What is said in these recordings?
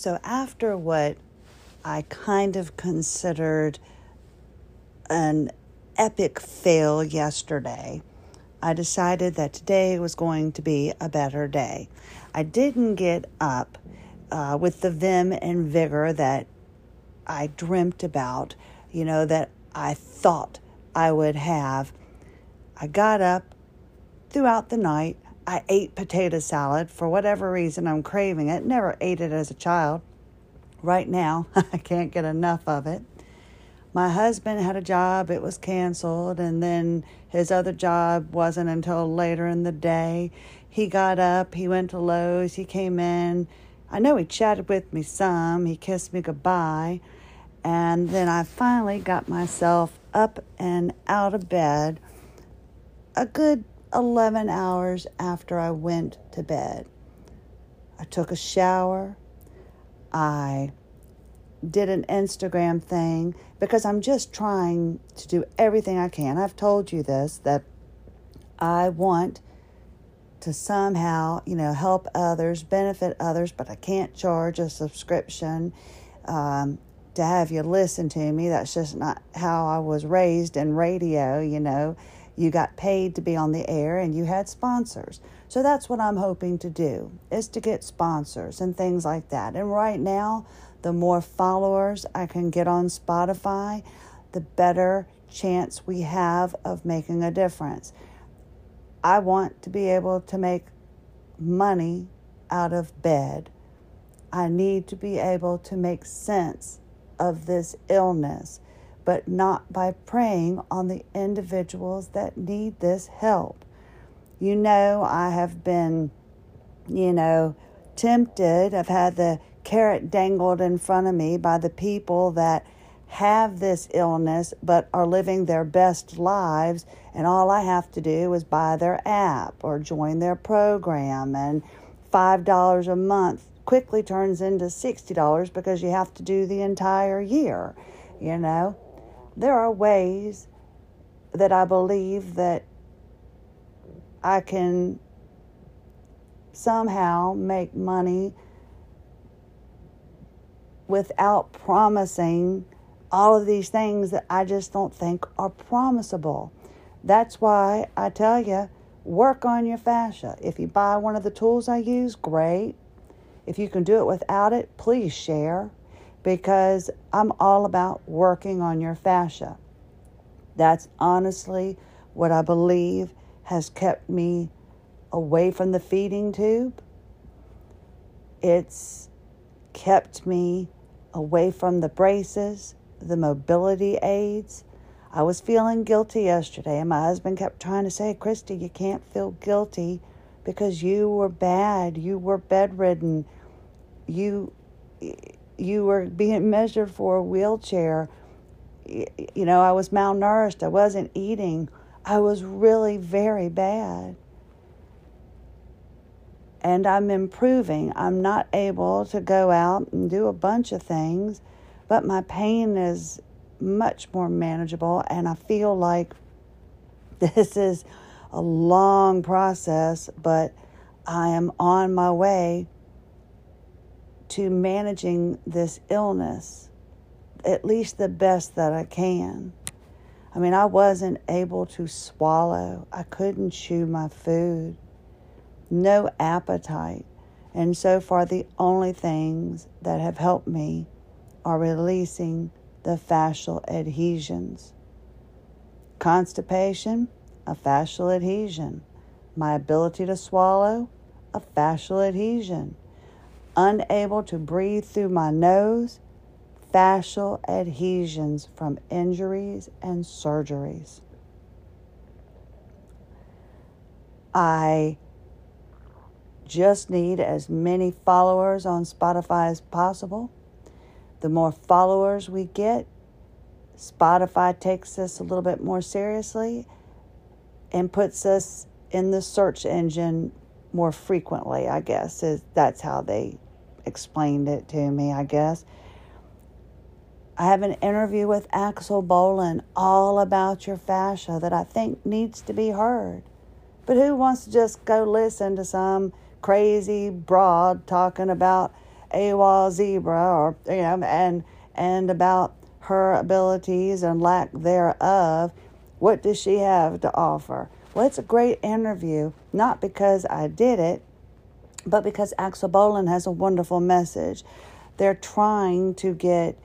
So, after what I kind of considered an epic fail yesterday, I decided that today was going to be a better day. I didn't get up uh, with the vim and vigor that I dreamt about, you know, that I thought I would have. I got up throughout the night. I ate potato salad for whatever reason I'm craving it. Never ate it as a child. Right now, I can't get enough of it. My husband had a job, it was canceled, and then his other job wasn't until later in the day. He got up, he went to Lowe's, he came in. I know he chatted with me some, he kissed me goodbye, and then I finally got myself up and out of bed a good 11 hours after I went to bed. I took a shower. I did an Instagram thing because I'm just trying to do everything I can. I've told you this that I want to somehow, you know, help others, benefit others, but I can't charge a subscription um, to have you listen to me. That's just not how I was raised in radio, you know. You got paid to be on the air and you had sponsors. So that's what I'm hoping to do is to get sponsors and things like that. And right now, the more followers I can get on Spotify, the better chance we have of making a difference. I want to be able to make money out of bed. I need to be able to make sense of this illness but not by preying on the individuals that need this help. You know, I have been, you know, tempted. I've had the carrot dangled in front of me by the people that have this illness but are living their best lives, and all I have to do is buy their app or join their program, and $5 a month quickly turns into $60 because you have to do the entire year, you know there are ways that I believe that I can somehow make money without promising all of these things that I just don't think are promisable. That's why I tell you work on your fascia. If you buy one of the tools I use, great. If you can do it without it, please share because I'm all about working on your fascia. That's honestly what I believe has kept me away from the feeding tube. It's kept me away from the braces, the mobility aids. I was feeling guilty yesterday, and my husband kept trying to say, Christy, you can't feel guilty because you were bad. You were bedridden. You you were being measured for a wheelchair. You know, I was malnourished. I wasn't eating. I was really very bad. And I'm improving. I'm not able to go out and do a bunch of things, but my pain is much more manageable. And I feel like this is a long process, but I am on my way to managing this illness at least the best that I can. I mean, I wasn't able to swallow, I couldn't chew my food, no appetite. And so far, the only things that have helped me are releasing the fascial adhesions. Constipation, a fascial adhesion. My ability to swallow, a fascial adhesion unable to breathe through my nose, fascial adhesions from injuries and surgeries. I just need as many followers on Spotify as possible. The more followers we get, Spotify takes us a little bit more seriously and puts us in the search engine more frequently, I guess. Is that's how they explained it to me, I guess. I have an interview with Axel Bolin all about your fascia that I think needs to be heard. But who wants to just go listen to some crazy broad talking about AWOL zebra or you know and and about her abilities and lack thereof. What does she have to offer? Well, it's a great interview, not because I did it, but because Axel Bolin has a wonderful message. They're trying to get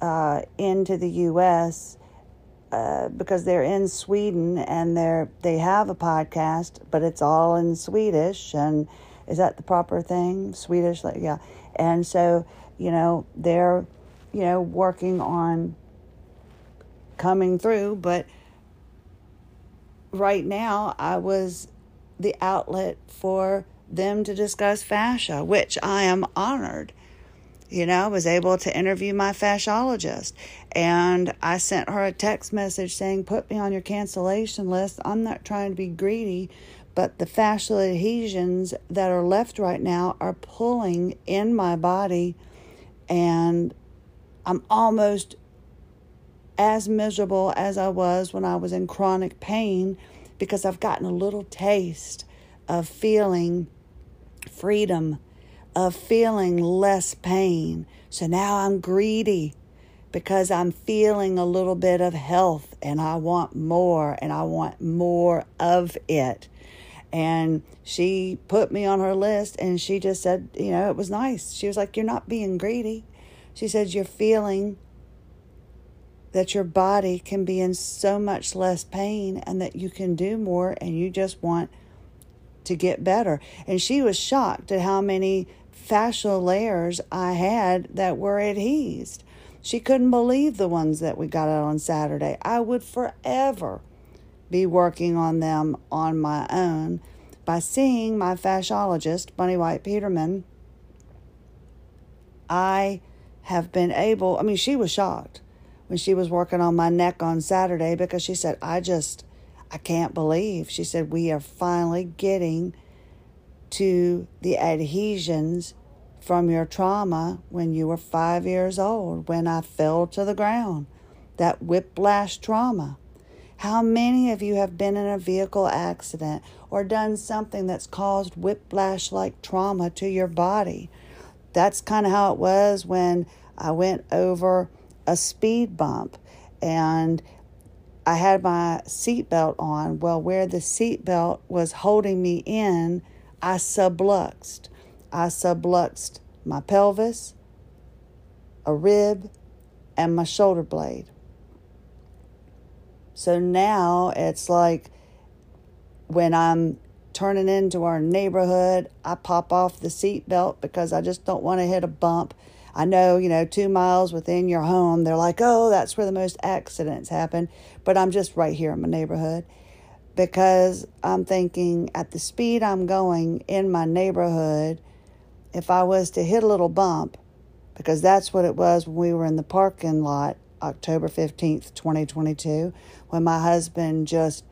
uh, into the U.S. Uh, because they're in Sweden and they're they have a podcast, but it's all in Swedish. And is that the proper thing? Swedish, like yeah. And so you know they're you know working on coming through, but right now I was the outlet for them to discuss fascia, which I am honored. You know, I was able to interview my fasciologist and I sent her a text message saying, Put me on your cancellation list. I'm not trying to be greedy, but the fascial adhesions that are left right now are pulling in my body and I'm almost as miserable as I was when I was in chronic pain because I've gotten a little taste of feeling freedom, of feeling less pain. So now I'm greedy because I'm feeling a little bit of health and I want more and I want more of it. And she put me on her list and she just said, you know, it was nice. She was like, You're not being greedy. She said, You're feeling that your body can be in so much less pain and that you can do more and you just want to get better. And she was shocked at how many fascial layers I had that were adhesed. She couldn't believe the ones that we got out on Saturday. I would forever be working on them on my own by seeing my fasciologist, Bunny White Peterman. I have been able, I mean, she was shocked when she was working on my neck on Saturday because she said, I just, I can't believe. She said, we are finally getting to the adhesions from your trauma when you were five years old, when I fell to the ground, that whiplash trauma. How many of you have been in a vehicle accident or done something that's caused whiplash like trauma to your body? That's kind of how it was when I went over a speed bump and I had my seatbelt on. Well, where the seatbelt was holding me in, I subluxed. I subluxed my pelvis, a rib, and my shoulder blade. So now it's like when I'm turning into our neighborhood, I pop off the seatbelt because I just don't want to hit a bump I know, you know, two miles within your home, they're like, oh, that's where the most accidents happen. But I'm just right here in my neighborhood because I'm thinking at the speed I'm going in my neighborhood, if I was to hit a little bump, because that's what it was when we were in the parking lot October 15th, 2022, when my husband just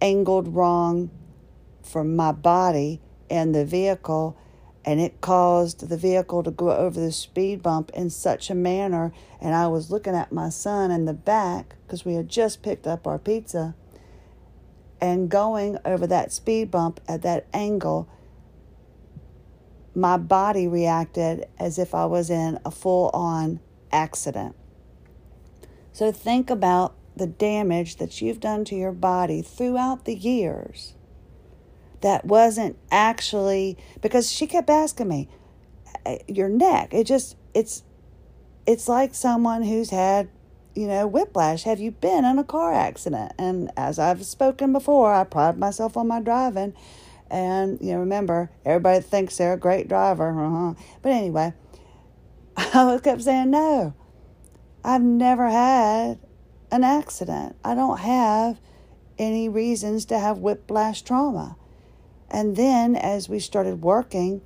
angled wrong from my body and the vehicle and it caused the vehicle to go over the speed bump in such a manner. And I was looking at my son in the back because we had just picked up our pizza and going over that speed bump at that angle. My body reacted as if I was in a full on accident. So think about the damage that you've done to your body throughout the years that wasn't actually because she kept asking me your neck. It just it's it's like someone who's had you know whiplash. Have you been in a car accident? And as i've spoken before i pride myself on my driving. And you know remember everybody thinks they're a great driver uh-huh. but anyway i kept saying no i've never had an accident. I don't have any reasons to have whiplash trauma and then as we started working,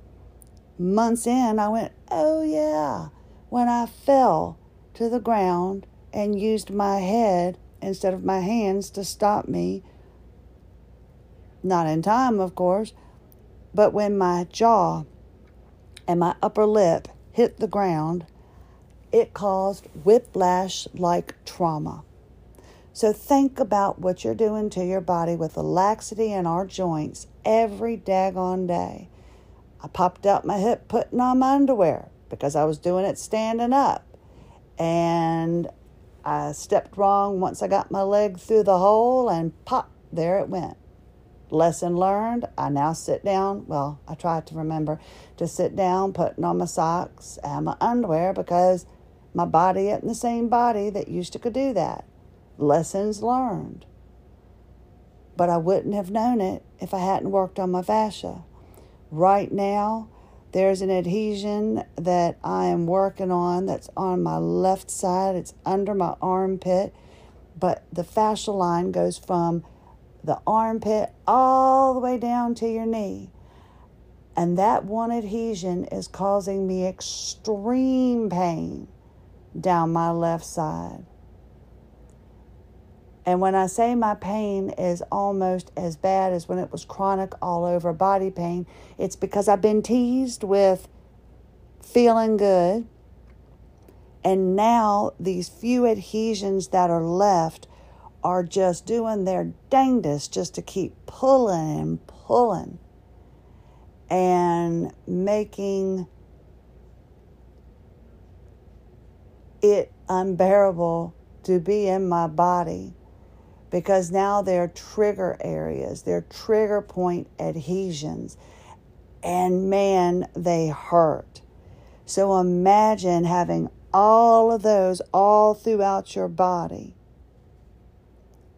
months in, I went, oh yeah, when I fell to the ground and used my head instead of my hands to stop me. Not in time, of course, but when my jaw and my upper lip hit the ground, it caused whiplash like trauma. So think about what you're doing to your body with the laxity in our joints every daggone day. I popped out my hip putting on my underwear because I was doing it standing up. And I stepped wrong once I got my leg through the hole and pop, there it went. Lesson learned. I now sit down. Well, I try to remember to sit down, putting on my socks and my underwear because my body isn't the same body that used to could do that. Lessons learned. But I wouldn't have known it if I hadn't worked on my fascia. Right now, there's an adhesion that I am working on that's on my left side. It's under my armpit, but the fascial line goes from the armpit all the way down to your knee. And that one adhesion is causing me extreme pain down my left side. And when I say my pain is almost as bad as when it was chronic all over body pain, it's because I've been teased with feeling good. And now these few adhesions that are left are just doing their dangdest just to keep pulling and pulling and making it unbearable to be in my body because now they're trigger areas, they're trigger point adhesions, and man, they hurt. So imagine having all of those all throughout your body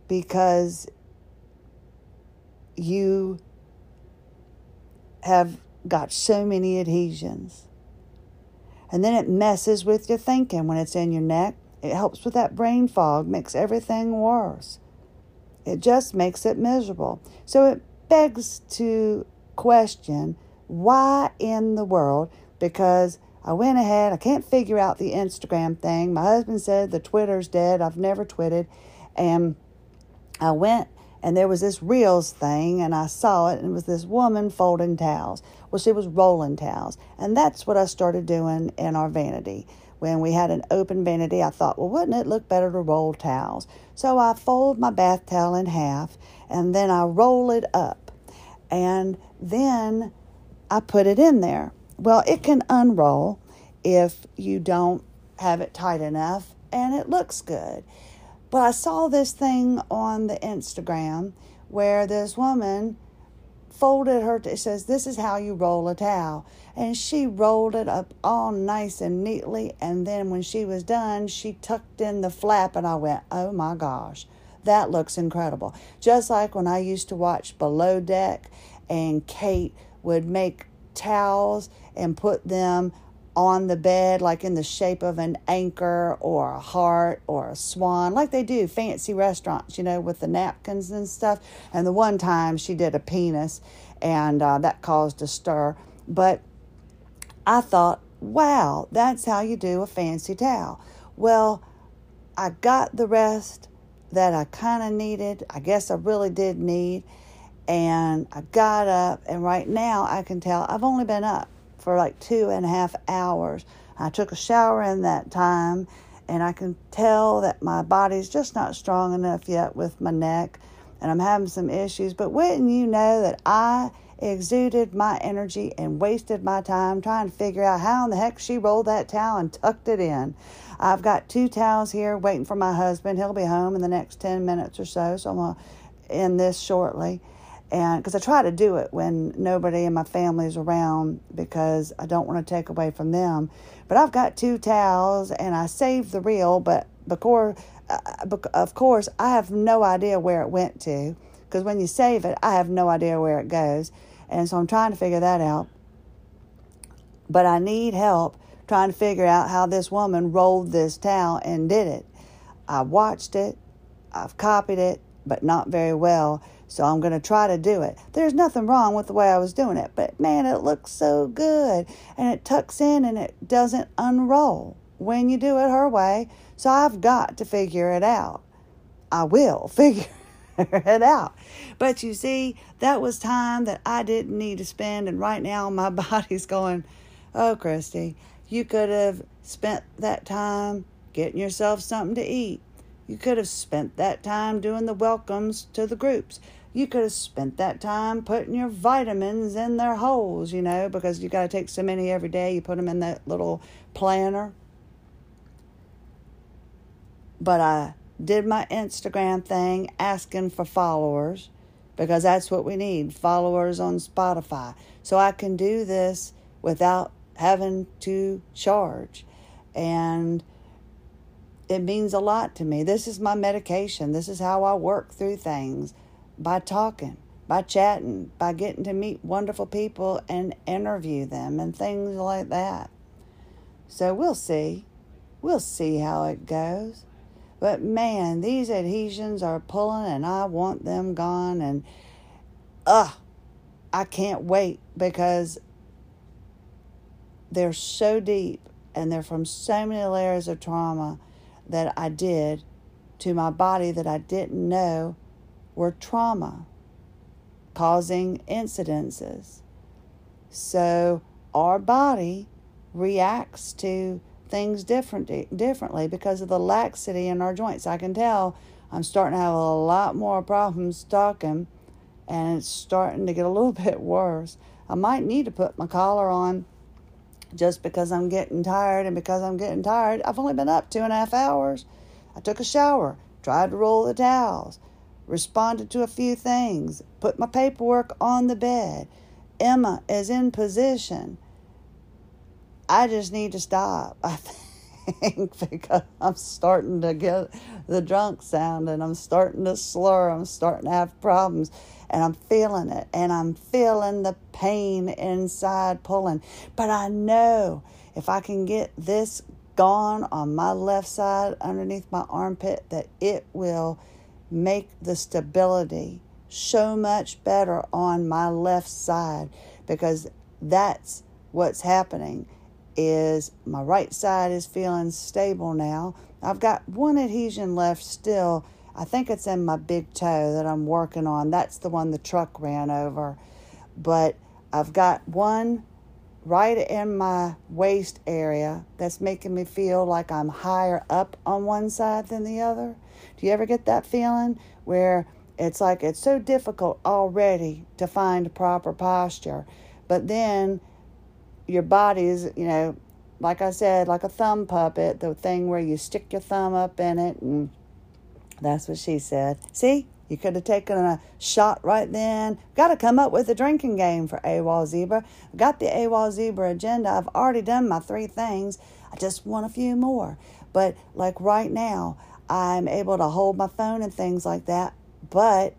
because you have got so many adhesions. And then it messes with your thinking when it's in your neck. It helps with that brain fog, makes everything worse. It just makes it miserable. So it begs to question why in the world? Because I went ahead, I can't figure out the Instagram thing. My husband said the Twitter's dead. I've never twitted. And I went and there was this Reels thing, and I saw it, and it was this woman folding towels. Well, she was rolling towels. And that's what I started doing in our vanity. When we had an open vanity, I thought, well, wouldn't it look better to roll towels? So I fold my bath towel in half, and then I roll it up. And then I put it in there. Well, it can unroll if you don't have it tight enough, and it looks good. But I saw this thing on the Instagram where this woman folded her, it says, This is how you roll a towel. And she rolled it up all nice and neatly. And then when she was done, she tucked in the flap, and I went, Oh my gosh, that looks incredible. Just like when I used to watch Below Deck, and Kate would make towels and put them on the bed, like in the shape of an anchor or a heart or a swan, like they do fancy restaurants, you know, with the napkins and stuff. And the one time she did a penis, and uh, that caused a stir. But I thought, wow, that's how you do a fancy towel. Well, I got the rest that I kind of needed. I guess I really did need. And I got up, and right now I can tell I've only been up for like two and a half hours. I took a shower in that time, and I can tell that my body's just not strong enough yet with my neck, and I'm having some issues. But wouldn't you know that I exuded my energy and wasted my time trying to figure out how in the heck she rolled that towel and tucked it in? I've got two towels here waiting for my husband. He'll be home in the next 10 minutes or so, so I'm going to end this shortly and because I try to do it when nobody in my family is around because I don't want to take away from them. But I've got two towels and I saved the reel, but because, uh, of course, I have no idea where it went to because when you save it, I have no idea where it goes. And so I'm trying to figure that out. But I need help trying to figure out how this woman rolled this towel and did it. I watched it, I've copied it, but not very well. So I'm going to try to do it. There's nothing wrong with the way I was doing it, but man, it looks so good. And it tucks in and it doesn't unroll when you do it her way. So I've got to figure it out. I will figure it out. But you see, that was time that I didn't need to spend. And right now, my body's going, oh, Christy, you could have spent that time getting yourself something to eat. You could have spent that time doing the welcomes to the groups. You could have spent that time putting your vitamins in their holes, you know, because you got to take so many every day. You put them in that little planner. But I did my Instagram thing asking for followers because that's what we need followers on Spotify. So I can do this without having to charge. And it means a lot to me. This is my medication. This is how I work through things by talking, by chatting, by getting to meet wonderful people and interview them and things like that. So we'll see. We'll see how it goes. But man, these adhesions are pulling and I want them gone and ugh, I can't wait because they're so deep and they're from so many layers of trauma that I did to my body that I didn't know were trauma causing incidences. So our body reacts to things different, differently because of the laxity in our joints. I can tell I'm starting to have a lot more problems talking and it's starting to get a little bit worse. I might need to put my collar on just because I'm getting tired and because I'm getting tired. I've only been up two and a half hours. I took a shower, tried to roll the towels, responded to a few things, put my paperwork on the bed. Emma is in position. I just need to stop. I think because I'm starting to get the drunk sound and I'm starting to slur. I'm starting to have problems and I'm feeling it and I'm feeling the pain inside pulling. But I know if I can get this gone on my left side underneath my armpit, that it will make the stability so much better on my left side because that's what's happening is my right side is feeling stable now. I've got one adhesion left still. I think it's in my big toe that I'm working on. That's the one the truck ran over. But I've got one right in my waist area that's making me feel like I'm higher up on one side than the other. Do you ever get that feeling where it's like it's so difficult already to find proper posture, but then your body is, you know, like I said, like a thumb puppet, the thing where you stick your thumb up in it, and that's what she said. See, you could have taken a shot right then. Got to come up with a drinking game for AWOL Zebra. I've got the AWOL Zebra agenda. I've already done my three things. I just want a few more. But like right now, I'm able to hold my phone and things like that. But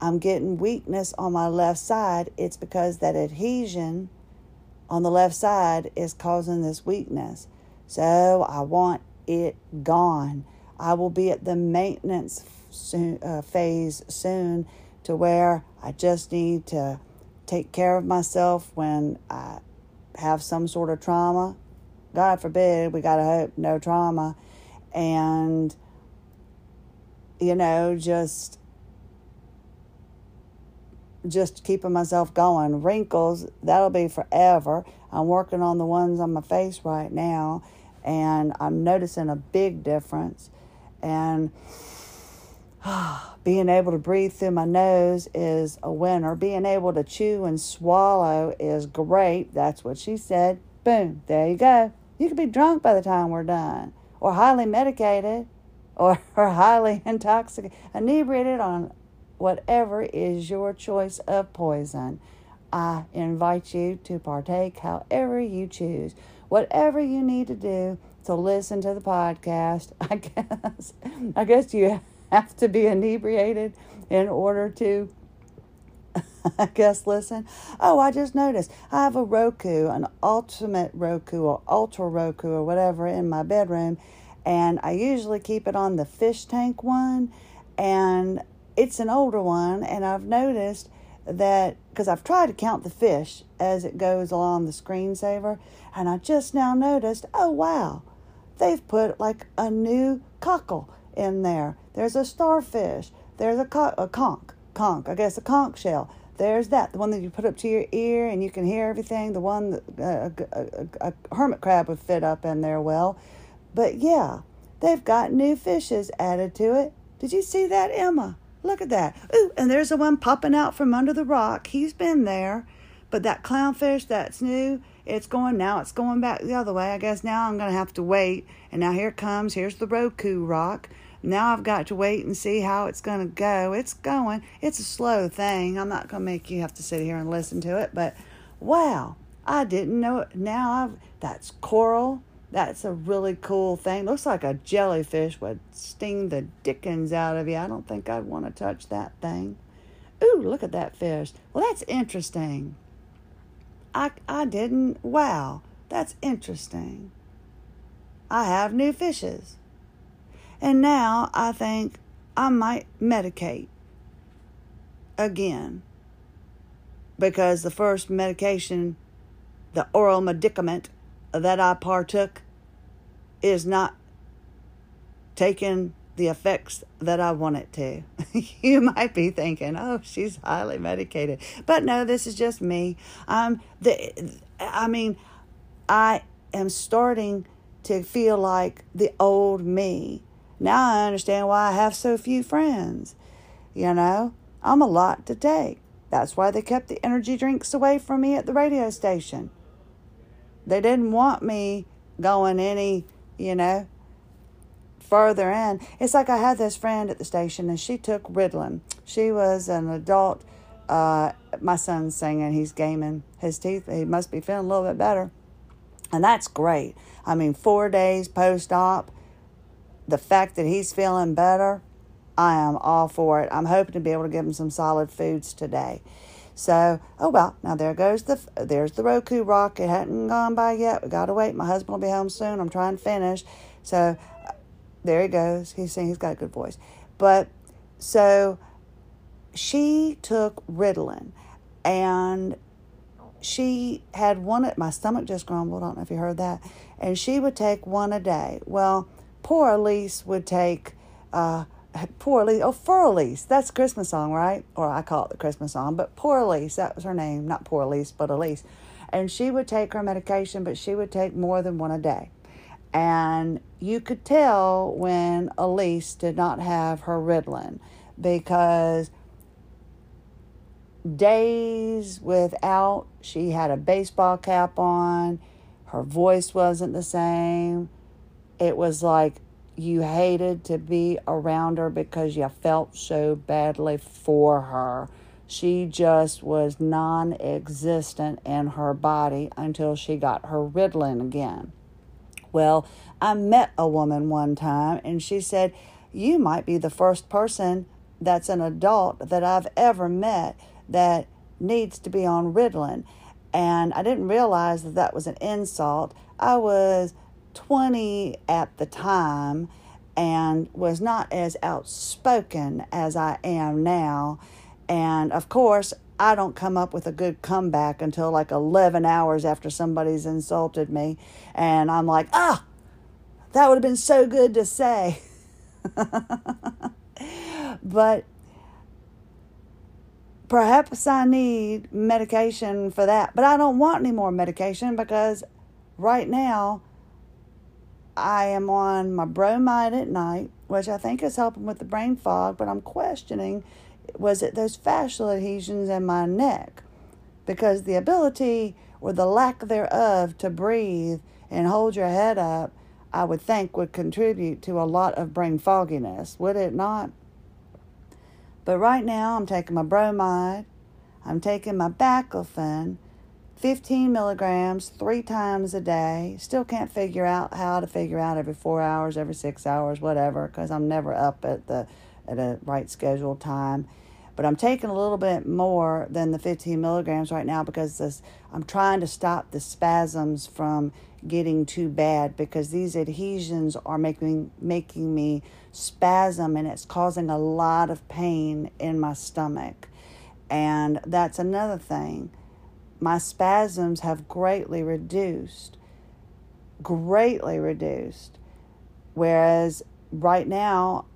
I'm getting weakness on my left side. It's because that adhesion on the left side is causing this weakness. So I want it gone. I will be at the maintenance soon, uh, phase soon to where I just need to take care of myself when I have some sort of trauma. God forbid, we got to hope no trauma. And, you know, just just keeping myself going. Wrinkles, that'll be forever. I'm working on the ones on my face right now, and I'm noticing a big difference. And being able to breathe through my nose is a winner. Being able to chew and swallow is great. That's what she said. Boom, there you go. You could be drunk by the time we're done, or highly medicated, or, or highly intoxicated, inebriated on whatever is your choice of poison. I invite you to partake however you choose. Whatever you need to do to listen to the podcast, I guess I guess you have to be inebriated in order to I guess listen. Oh, I just noticed I have a Roku, an ultimate Roku or ultra Roku or whatever in my bedroom, and I usually keep it on the fish tank one. And it's an older one, and I've noticed that because I've tried to count the fish as it goes along the screensaver, and I just now noticed, oh wow, they've put like a new cockle in there. There's a starfish. There's a, co- a conch, conch, I guess a conch shell. There's that, the one that you put up to your ear and you can hear everything. The one that uh, a, a, a hermit crab would fit up in there well. But yeah, they've got new fishes added to it. Did you see that, Emma? Look at that. Ooh, and there's the one popping out from under the rock. He's been there. But that clownfish that's new, it's going now, it's going back the other way. I guess now I'm going to have to wait. And now here comes. Here's the Roku rock. Now I've got to wait and see how it's going to go. It's going. It's a slow thing. I'm not going to make you have to sit here and listen to it. But wow, I didn't know it. Now I've, that's coral. That's a really cool thing. Looks like a jellyfish would sting the dickens out of you. I don't think I'd want to touch that thing. Ooh, look at that fish. Well, that's interesting. I, I didn't. Wow, that's interesting. I have new fishes. And now I think I might medicate again because the first medication, the oral medicament that I partook, is not taking the effects that I want it to. you might be thinking, "Oh, she's highly medicated," but no, this is just me. Um, the, I mean, I am starting to feel like the old me. Now I understand why I have so few friends. You know, I'm a lot to take. That's why they kept the energy drinks away from me at the radio station. They didn't want me going any, you know, further in. It's like I had this friend at the station and she took Ritalin. She was an adult. Uh, my son's singing, he's gaming his teeth. He must be feeling a little bit better. And that's great. I mean, four days post op, the fact that he's feeling better, I am all for it. I'm hoping to be able to give him some solid foods today. So, oh well, now there goes the there's the Roku rock. It hadn't gone by yet. We gotta wait. My husband will be home soon. I'm trying to finish. So there he goes. He's saying he's got a good voice. But so she took Ritalin and she had one at my stomach just grumbled. I don't know if you heard that. And she would take one a day. Well, poor Elise would take uh poor Elise oh for Elise. That's a Christmas song, right? Or I call it the Christmas song, but poor Elise, that was her name. Not poor Elise, but Elise. And she would take her medication, but she would take more than one a day. And you could tell when Elise did not have her Ritalin because days without, she had a baseball cap on, her voice wasn't the same. It was like you hated to be around her because you felt so badly for her. She just was non existent in her body until she got her Ritalin again. Well, I met a woman one time and she said, You might be the first person that's an adult that I've ever met that needs to be on Ritalin. And I didn't realize that that was an insult. I was 20 at the time and was not as outspoken as I am now. And of course, I don't come up with a good comeback until like 11 hours after somebody's insulted me. And I'm like, ah, that would have been so good to say. but perhaps I need medication for that. But I don't want any more medication because right now I am on my bromide at night, which I think is helping with the brain fog, but I'm questioning was it those fascial adhesions in my neck? Because the ability or the lack thereof to breathe and hold your head up, I would think would contribute to a lot of brain fogginess, would it not? But right now, I'm taking my bromide, I'm taking my baclofen, 15 milligrams three times a day. Still can't figure out how to figure out every four hours, every six hours, whatever, because I'm never up at the at a right scheduled time. But I'm taking a little bit more than the 15 milligrams right now because this, I'm trying to stop the spasms from getting too bad because these adhesions are making making me spasm and it's causing a lot of pain in my stomach. And that's another thing. My spasms have greatly reduced. Greatly reduced. Whereas right now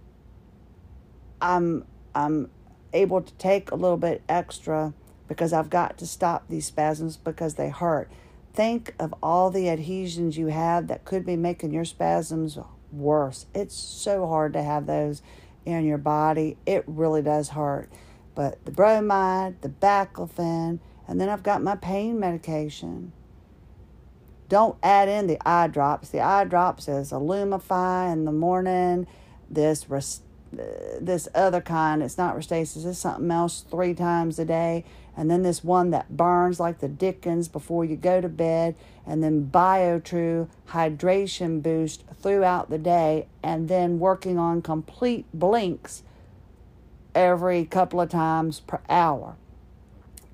I'm I'm able to take a little bit extra because I've got to stop these spasms because they hurt. Think of all the adhesions you have that could be making your spasms worse. It's so hard to have those in your body, it really does hurt. But the bromide, the baclofen, and then I've got my pain medication. Don't add in the eye drops. The eye drops is a Lumify in the morning. This this other kind, it's not Restasis, it's something else three times a day. And then this one that burns like the Dickens before you go to bed. And then BioTrue hydration boost throughout the day. And then working on complete blinks every couple of times per hour.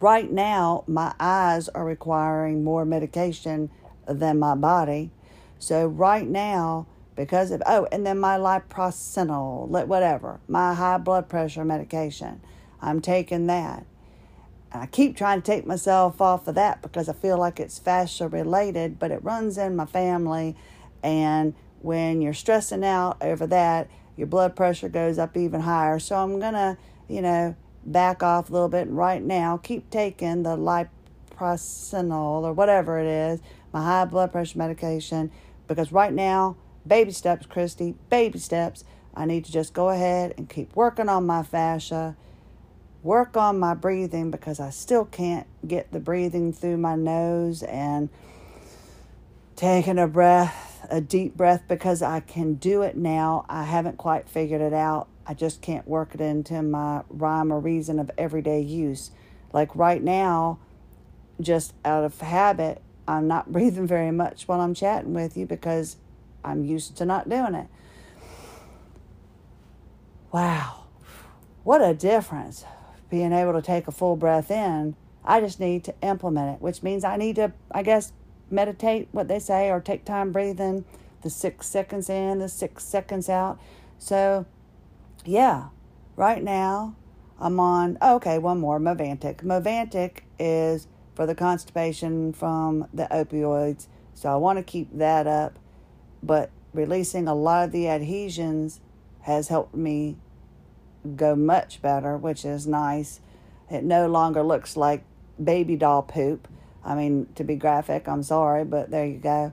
Right now, my eyes are requiring more medication than my body. So, right now, because of oh and then my lipoprotein whatever my high blood pressure medication i'm taking that. I keep trying to take myself off of that because i feel like it's fascia related but it runs in my family. And when you're stressing out over that your blood pressure goes up even higher. So i'm gonna you know back off a little bit right now keep taking the lipoprotein or whatever it is my high blood pressure medication because right now Baby steps, Christy, baby steps. I need to just go ahead and keep working on my fascia, work on my breathing because I still can't get the breathing through my nose and taking a breath, a deep breath because I can do it now. I haven't quite figured it out. I just can't work it into my rhyme or reason of everyday use. Like right now, just out of habit, I'm not breathing very much while I'm chatting with you because I'm used to not doing it. Wow, what a difference being able to take a full breath in. I just need to implement it, which means I need to, I guess, meditate what they say or take time breathing the six seconds in, the six seconds out. So, yeah, right now I'm on, oh, okay, one more Movantik. Movantik is for the constipation from the opioids. So I want to keep that up but releasing a lot of the adhesions has helped me go much better, which is nice. It no longer looks like baby doll poop. I mean, to be graphic, I'm sorry, but there you go.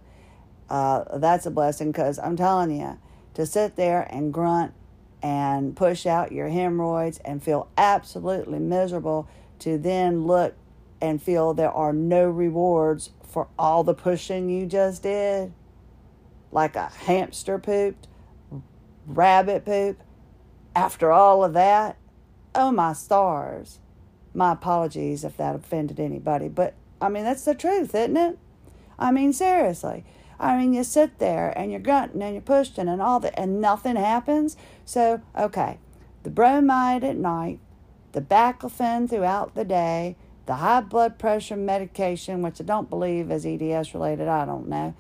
Uh, that's a blessing because I'm telling you, to sit there and grunt and push out your hemorrhoids and feel absolutely miserable, to then look and feel there are no rewards for all the pushing you just did like a hamster pooped, rabbit poop. After all of that, oh my stars. My apologies if that offended anybody, but I mean, that's the truth, isn't it? I mean, seriously. I mean, you sit there and you're grunting and you're pushing and all that, and nothing happens. So, okay, the bromide at night, the baclofen throughout the day, the high blood pressure medication, which I don't believe is EDS related, I don't know.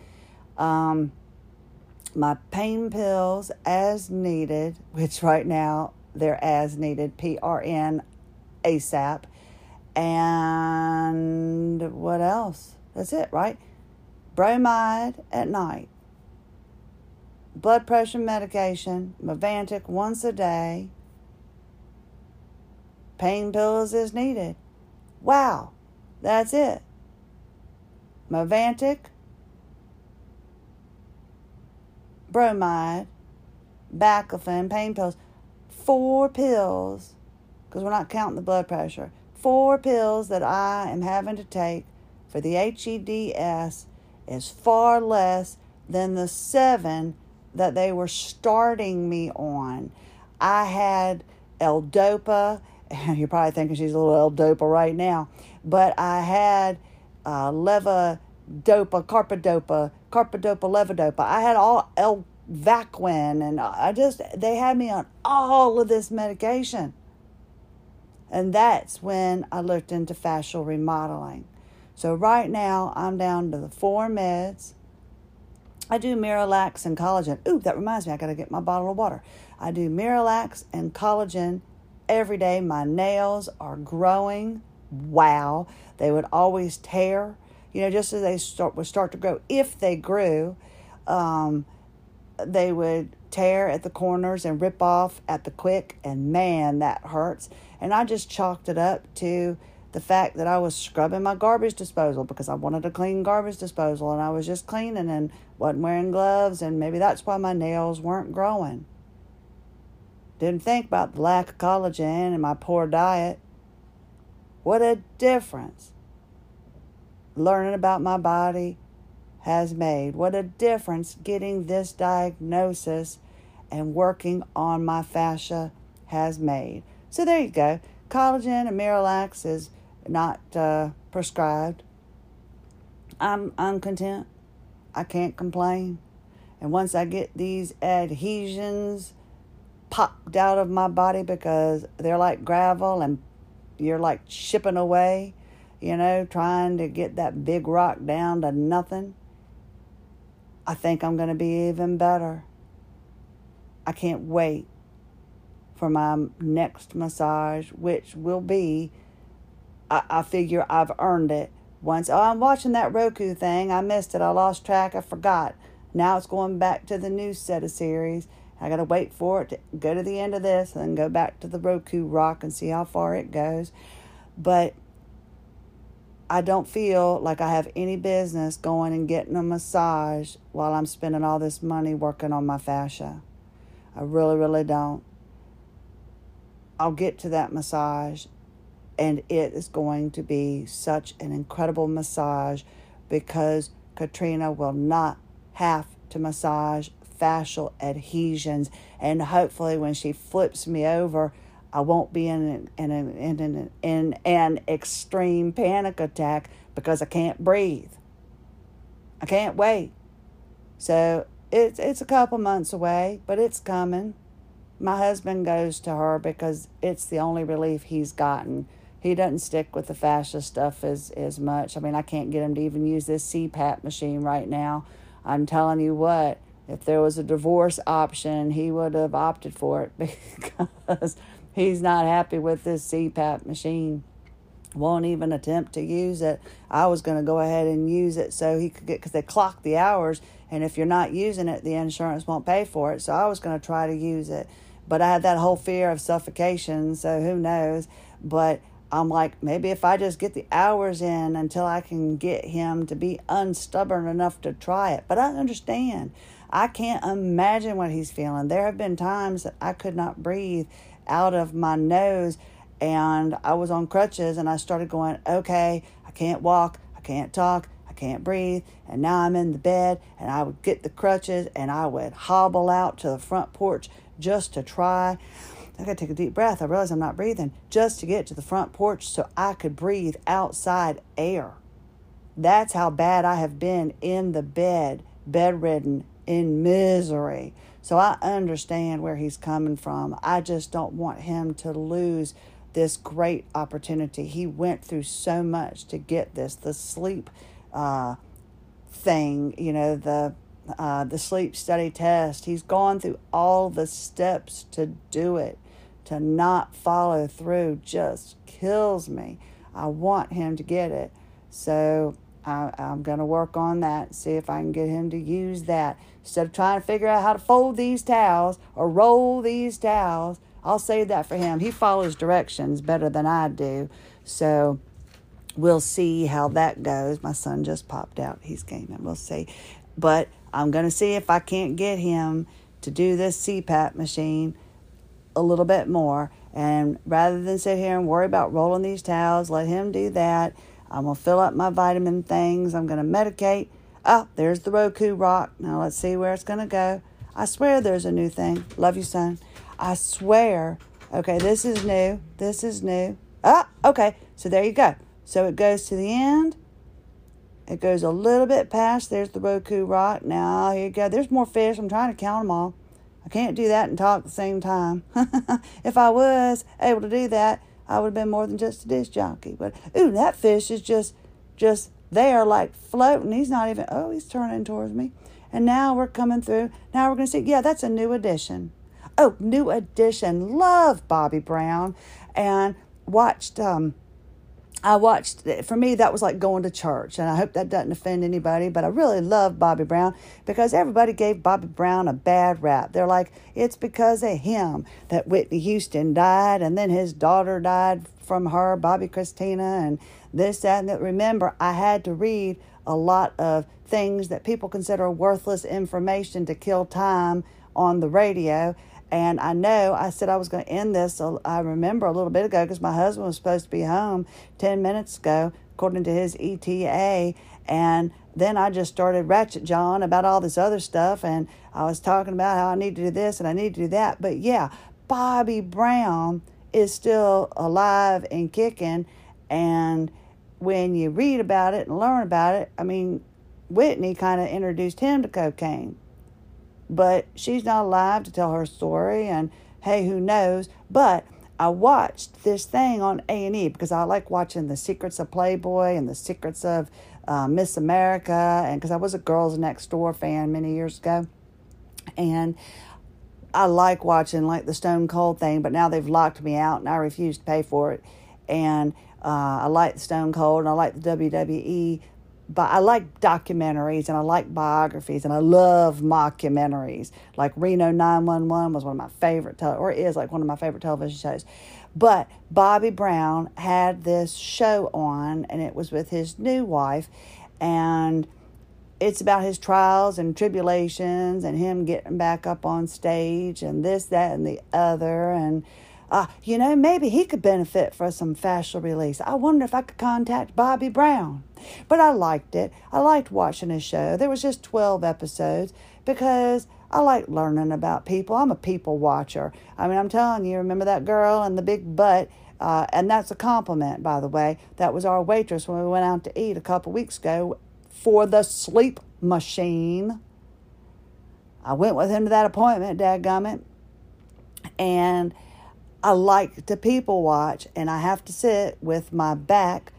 Um, my pain pills as needed, which right now they're as needed, PRN ASAP. And what else? That's it, right? Bromide at night. Blood pressure medication, Movantik once a day. Pain pills as needed. Wow, that's it. Movantik, bromide, baclofen, pain pills, four pills, because we're not counting the blood pressure, four pills that I am having to take for the HEDS is far less than the seven that they were starting me on. I had L-Dopa, and you're probably thinking she's a little L-Dopa right now, but I had uh, Leva dopa, carbidopa, carbidopa, levodopa. I had all L Vaquin, and I just they had me on all of this medication. And that's when I looked into fascial remodeling. So right now I'm down to the four meds. I do Miralax and collagen. Ooh, that reminds me, I gotta get my bottle of water. I do Miralax and collagen every day. My nails are growing. Wow. They would always tear you know, just as they start would start to grow, if they grew, um, they would tear at the corners and rip off at the quick, and man, that hurts. And I just chalked it up to the fact that I was scrubbing my garbage disposal because I wanted a clean garbage disposal, and I was just cleaning and wasn't wearing gloves, and maybe that's why my nails weren't growing. Didn't think about the lack of collagen and my poor diet. What a difference learning about my body has made. What a difference getting this diagnosis and working on my fascia has made. So there you go. Collagen and Miralax is not uh, prescribed. I'm I'm content. I can't complain. And once I get these adhesions popped out of my body because they're like gravel and you're like chipping away, you know, trying to get that big rock down to nothing, I think I'm going to be even better. I can't wait for my next massage, which will be, I, I figure I've earned it. Once, oh, I'm watching that Roku thing. I missed it. I lost track. I forgot. Now it's going back to the new set of series. I got to wait for it to go to the end of this and then go back to the Roku rock and see how far it goes. But I don't feel like I have any business going and getting a massage while I'm spending all this money working on my fascia. I really, really don't. I'll get to that massage, and it is going to be such an incredible massage because Katrina will not have to massage fascial adhesions. And hopefully, when she flips me over, I won't be in an, in, an, in, an, in an extreme panic attack because I can't breathe. I can't wait. So it's, it's a couple months away, but it's coming. My husband goes to her because it's the only relief he's gotten. He doesn't stick with the fascia stuff as, as much. I mean, I can't get him to even use this CPAP machine right now. I'm telling you what, if there was a divorce option, he would have opted for it because he's not happy with this CPAP machine. Won't even attempt to use it. I was going to go ahead and use it so he could get, because they clock the hours, and if you're not using it, the insurance won't pay for it. So I was going to try to use it. But I had that whole fear of suffocation, so who knows. But I'm like, maybe if I just get the hours in until I can get him to be unstubborn enough to try it. But I understand. I can't imagine what he's feeling. There have been times that I could not breathe out of my nose and I was on crutches and I started going, okay, I can't walk, I can't talk, I can't breathe. And now I'm in the bed and I would get the crutches and I would hobble out to the front porch just to try. I gotta take a deep breath. I realize I'm not breathing just to get to the front porch so I could breathe outside air. That's how bad I have been in the bed, bedridden, in misery. So I understand where he's coming from. I just don't want him to lose this great opportunity. He went through so much to get this the sleep uh, thing, you know, the uh, the sleep study test. He's gone through all the steps to do it. To not follow through just kills me. I want him to get it. So I, am going to work on that, see if I can get him to use that. Instead of trying to figure out how to fold these towels or roll these towels, I'll save that for him. He follows directions better than I do. So we'll see how that goes. My son just popped out. He's gaming. We'll see. But I'm going to see if I can't get him to do this CPAP machine a little bit more. And rather than sit here and worry about rolling these towels, let him do that I'm going to fill up my vitamin things. I'm going to medicate. Oh, there's the Roku rock. Now let's see where it's going to go. I swear there's a new thing. Love you, son. I swear. Okay, this is new. This is new. Ah, okay. So there you go. So it goes to the end. It goes a little bit past. There's the Roku rock. Now here you go. There's more fish. I'm trying to count them all. I can't do that and talk at the same time. if I was able to do that, I would have been more than just a disc jockey. But ooh, that fish is just just there like floating. He's not even oh, he's turning towards me. And now we're coming through. Now we're gonna see, yeah, that's a new addition. Oh, new addition. Love Bobby Brown and watched um I watched, for me, that was like going to church. And I hope that doesn't offend anybody, but I really love Bobby Brown because everybody gave Bobby Brown a bad rap. They're like, it's because of him that Whitney Houston died and then his daughter died from her, Bobbi Kristina, and this, that, and that. Remember, I had to read a lot of things that people consider worthless information to kill time on the radio. And I know I said I was going to end this, I remember a little bit ago because my husband was supposed to be home 10 minutes ago, according to his ETA. And then I just started ratchet jawing about all this other stuff. And I was talking about how I need to do this and I need to do that. But yeah, Bobby Brown is still alive and kicking. And when you read about it and learn about it, I mean, Whitney kind of introduced him to cocaine but she's not alive to tell her story and hey who knows? But i watched this thing on a&e because i like watching the secrets of playboy and the secrets of uh, miss america and because i was a girls next door fan many years ago and i like watching like the stone cold thing but now they've locked me out and i refuse to pay for it and uh, I like the Stone Cold and I like the WWE but I like documentaries and I like biographies and I love mockumentaries. Like Reno 911 was one of my favorite, or is like one of my favorite television shows. But Bobby Brown had this show on and it was with his new wife and it's about his trials and tribulations and him getting back up on stage and this, that, and the other. And uh, you know, maybe he could benefit from some fascial release. I wonder if I could contact Bobby Brown. But I liked it. I liked watching his show. There was just 12 episodes because I like learning about people. I'm a people watcher. I mean, I'm telling you, remember that girl and the big butt? Uh, and that's a compliment, by the way. That was our waitress when we went out to eat a couple weeks ago for the sleep machine. I went with him to that appointment, dadgummit. And I like to people watch, and I have to sit with my back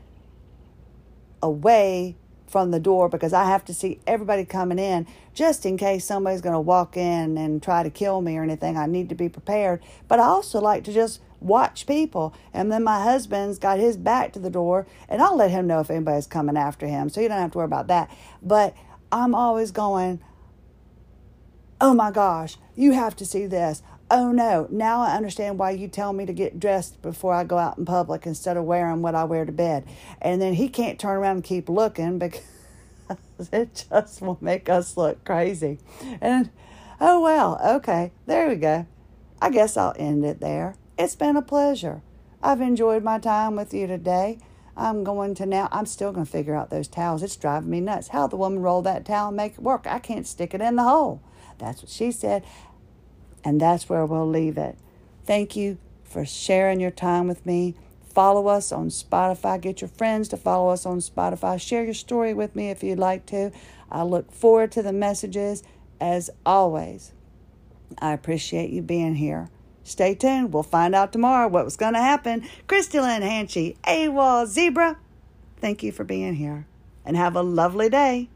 away from the door because I have to see everybody coming in just in case somebody's going to walk in and try to kill me or anything. I need to be prepared. But I also like to just watch people. And then my husband's got his back to the door, and I'll let him know if anybody's coming after him. So you don't have to worry about that. But I'm always going, oh my gosh, you have to see this oh no, now I understand why you tell me to get dressed before I go out in public instead of wearing what I wear to bed. And then he can't turn around and keep looking because it just will make us look crazy. And oh well, okay, there we go. I guess I'll end it there. It's been a pleasure. I've enjoyed my time with you today. I'm going to now, I'm still going to figure out those towels. It's driving me nuts. How the woman roll that towel and make it work? I can't stick it in the hole. That's what she said. And that's where we'll leave it. Thank you for sharing your time with me. Follow us on Spotify. Get your friends to follow us on Spotify. Share your story with me if you'd like to. I look forward to the messages as always. I appreciate you being here. Stay tuned. We'll find out tomorrow what was going to happen. Crystalline Hanchey, AWOL Zebra, thank you for being here and have a lovely day.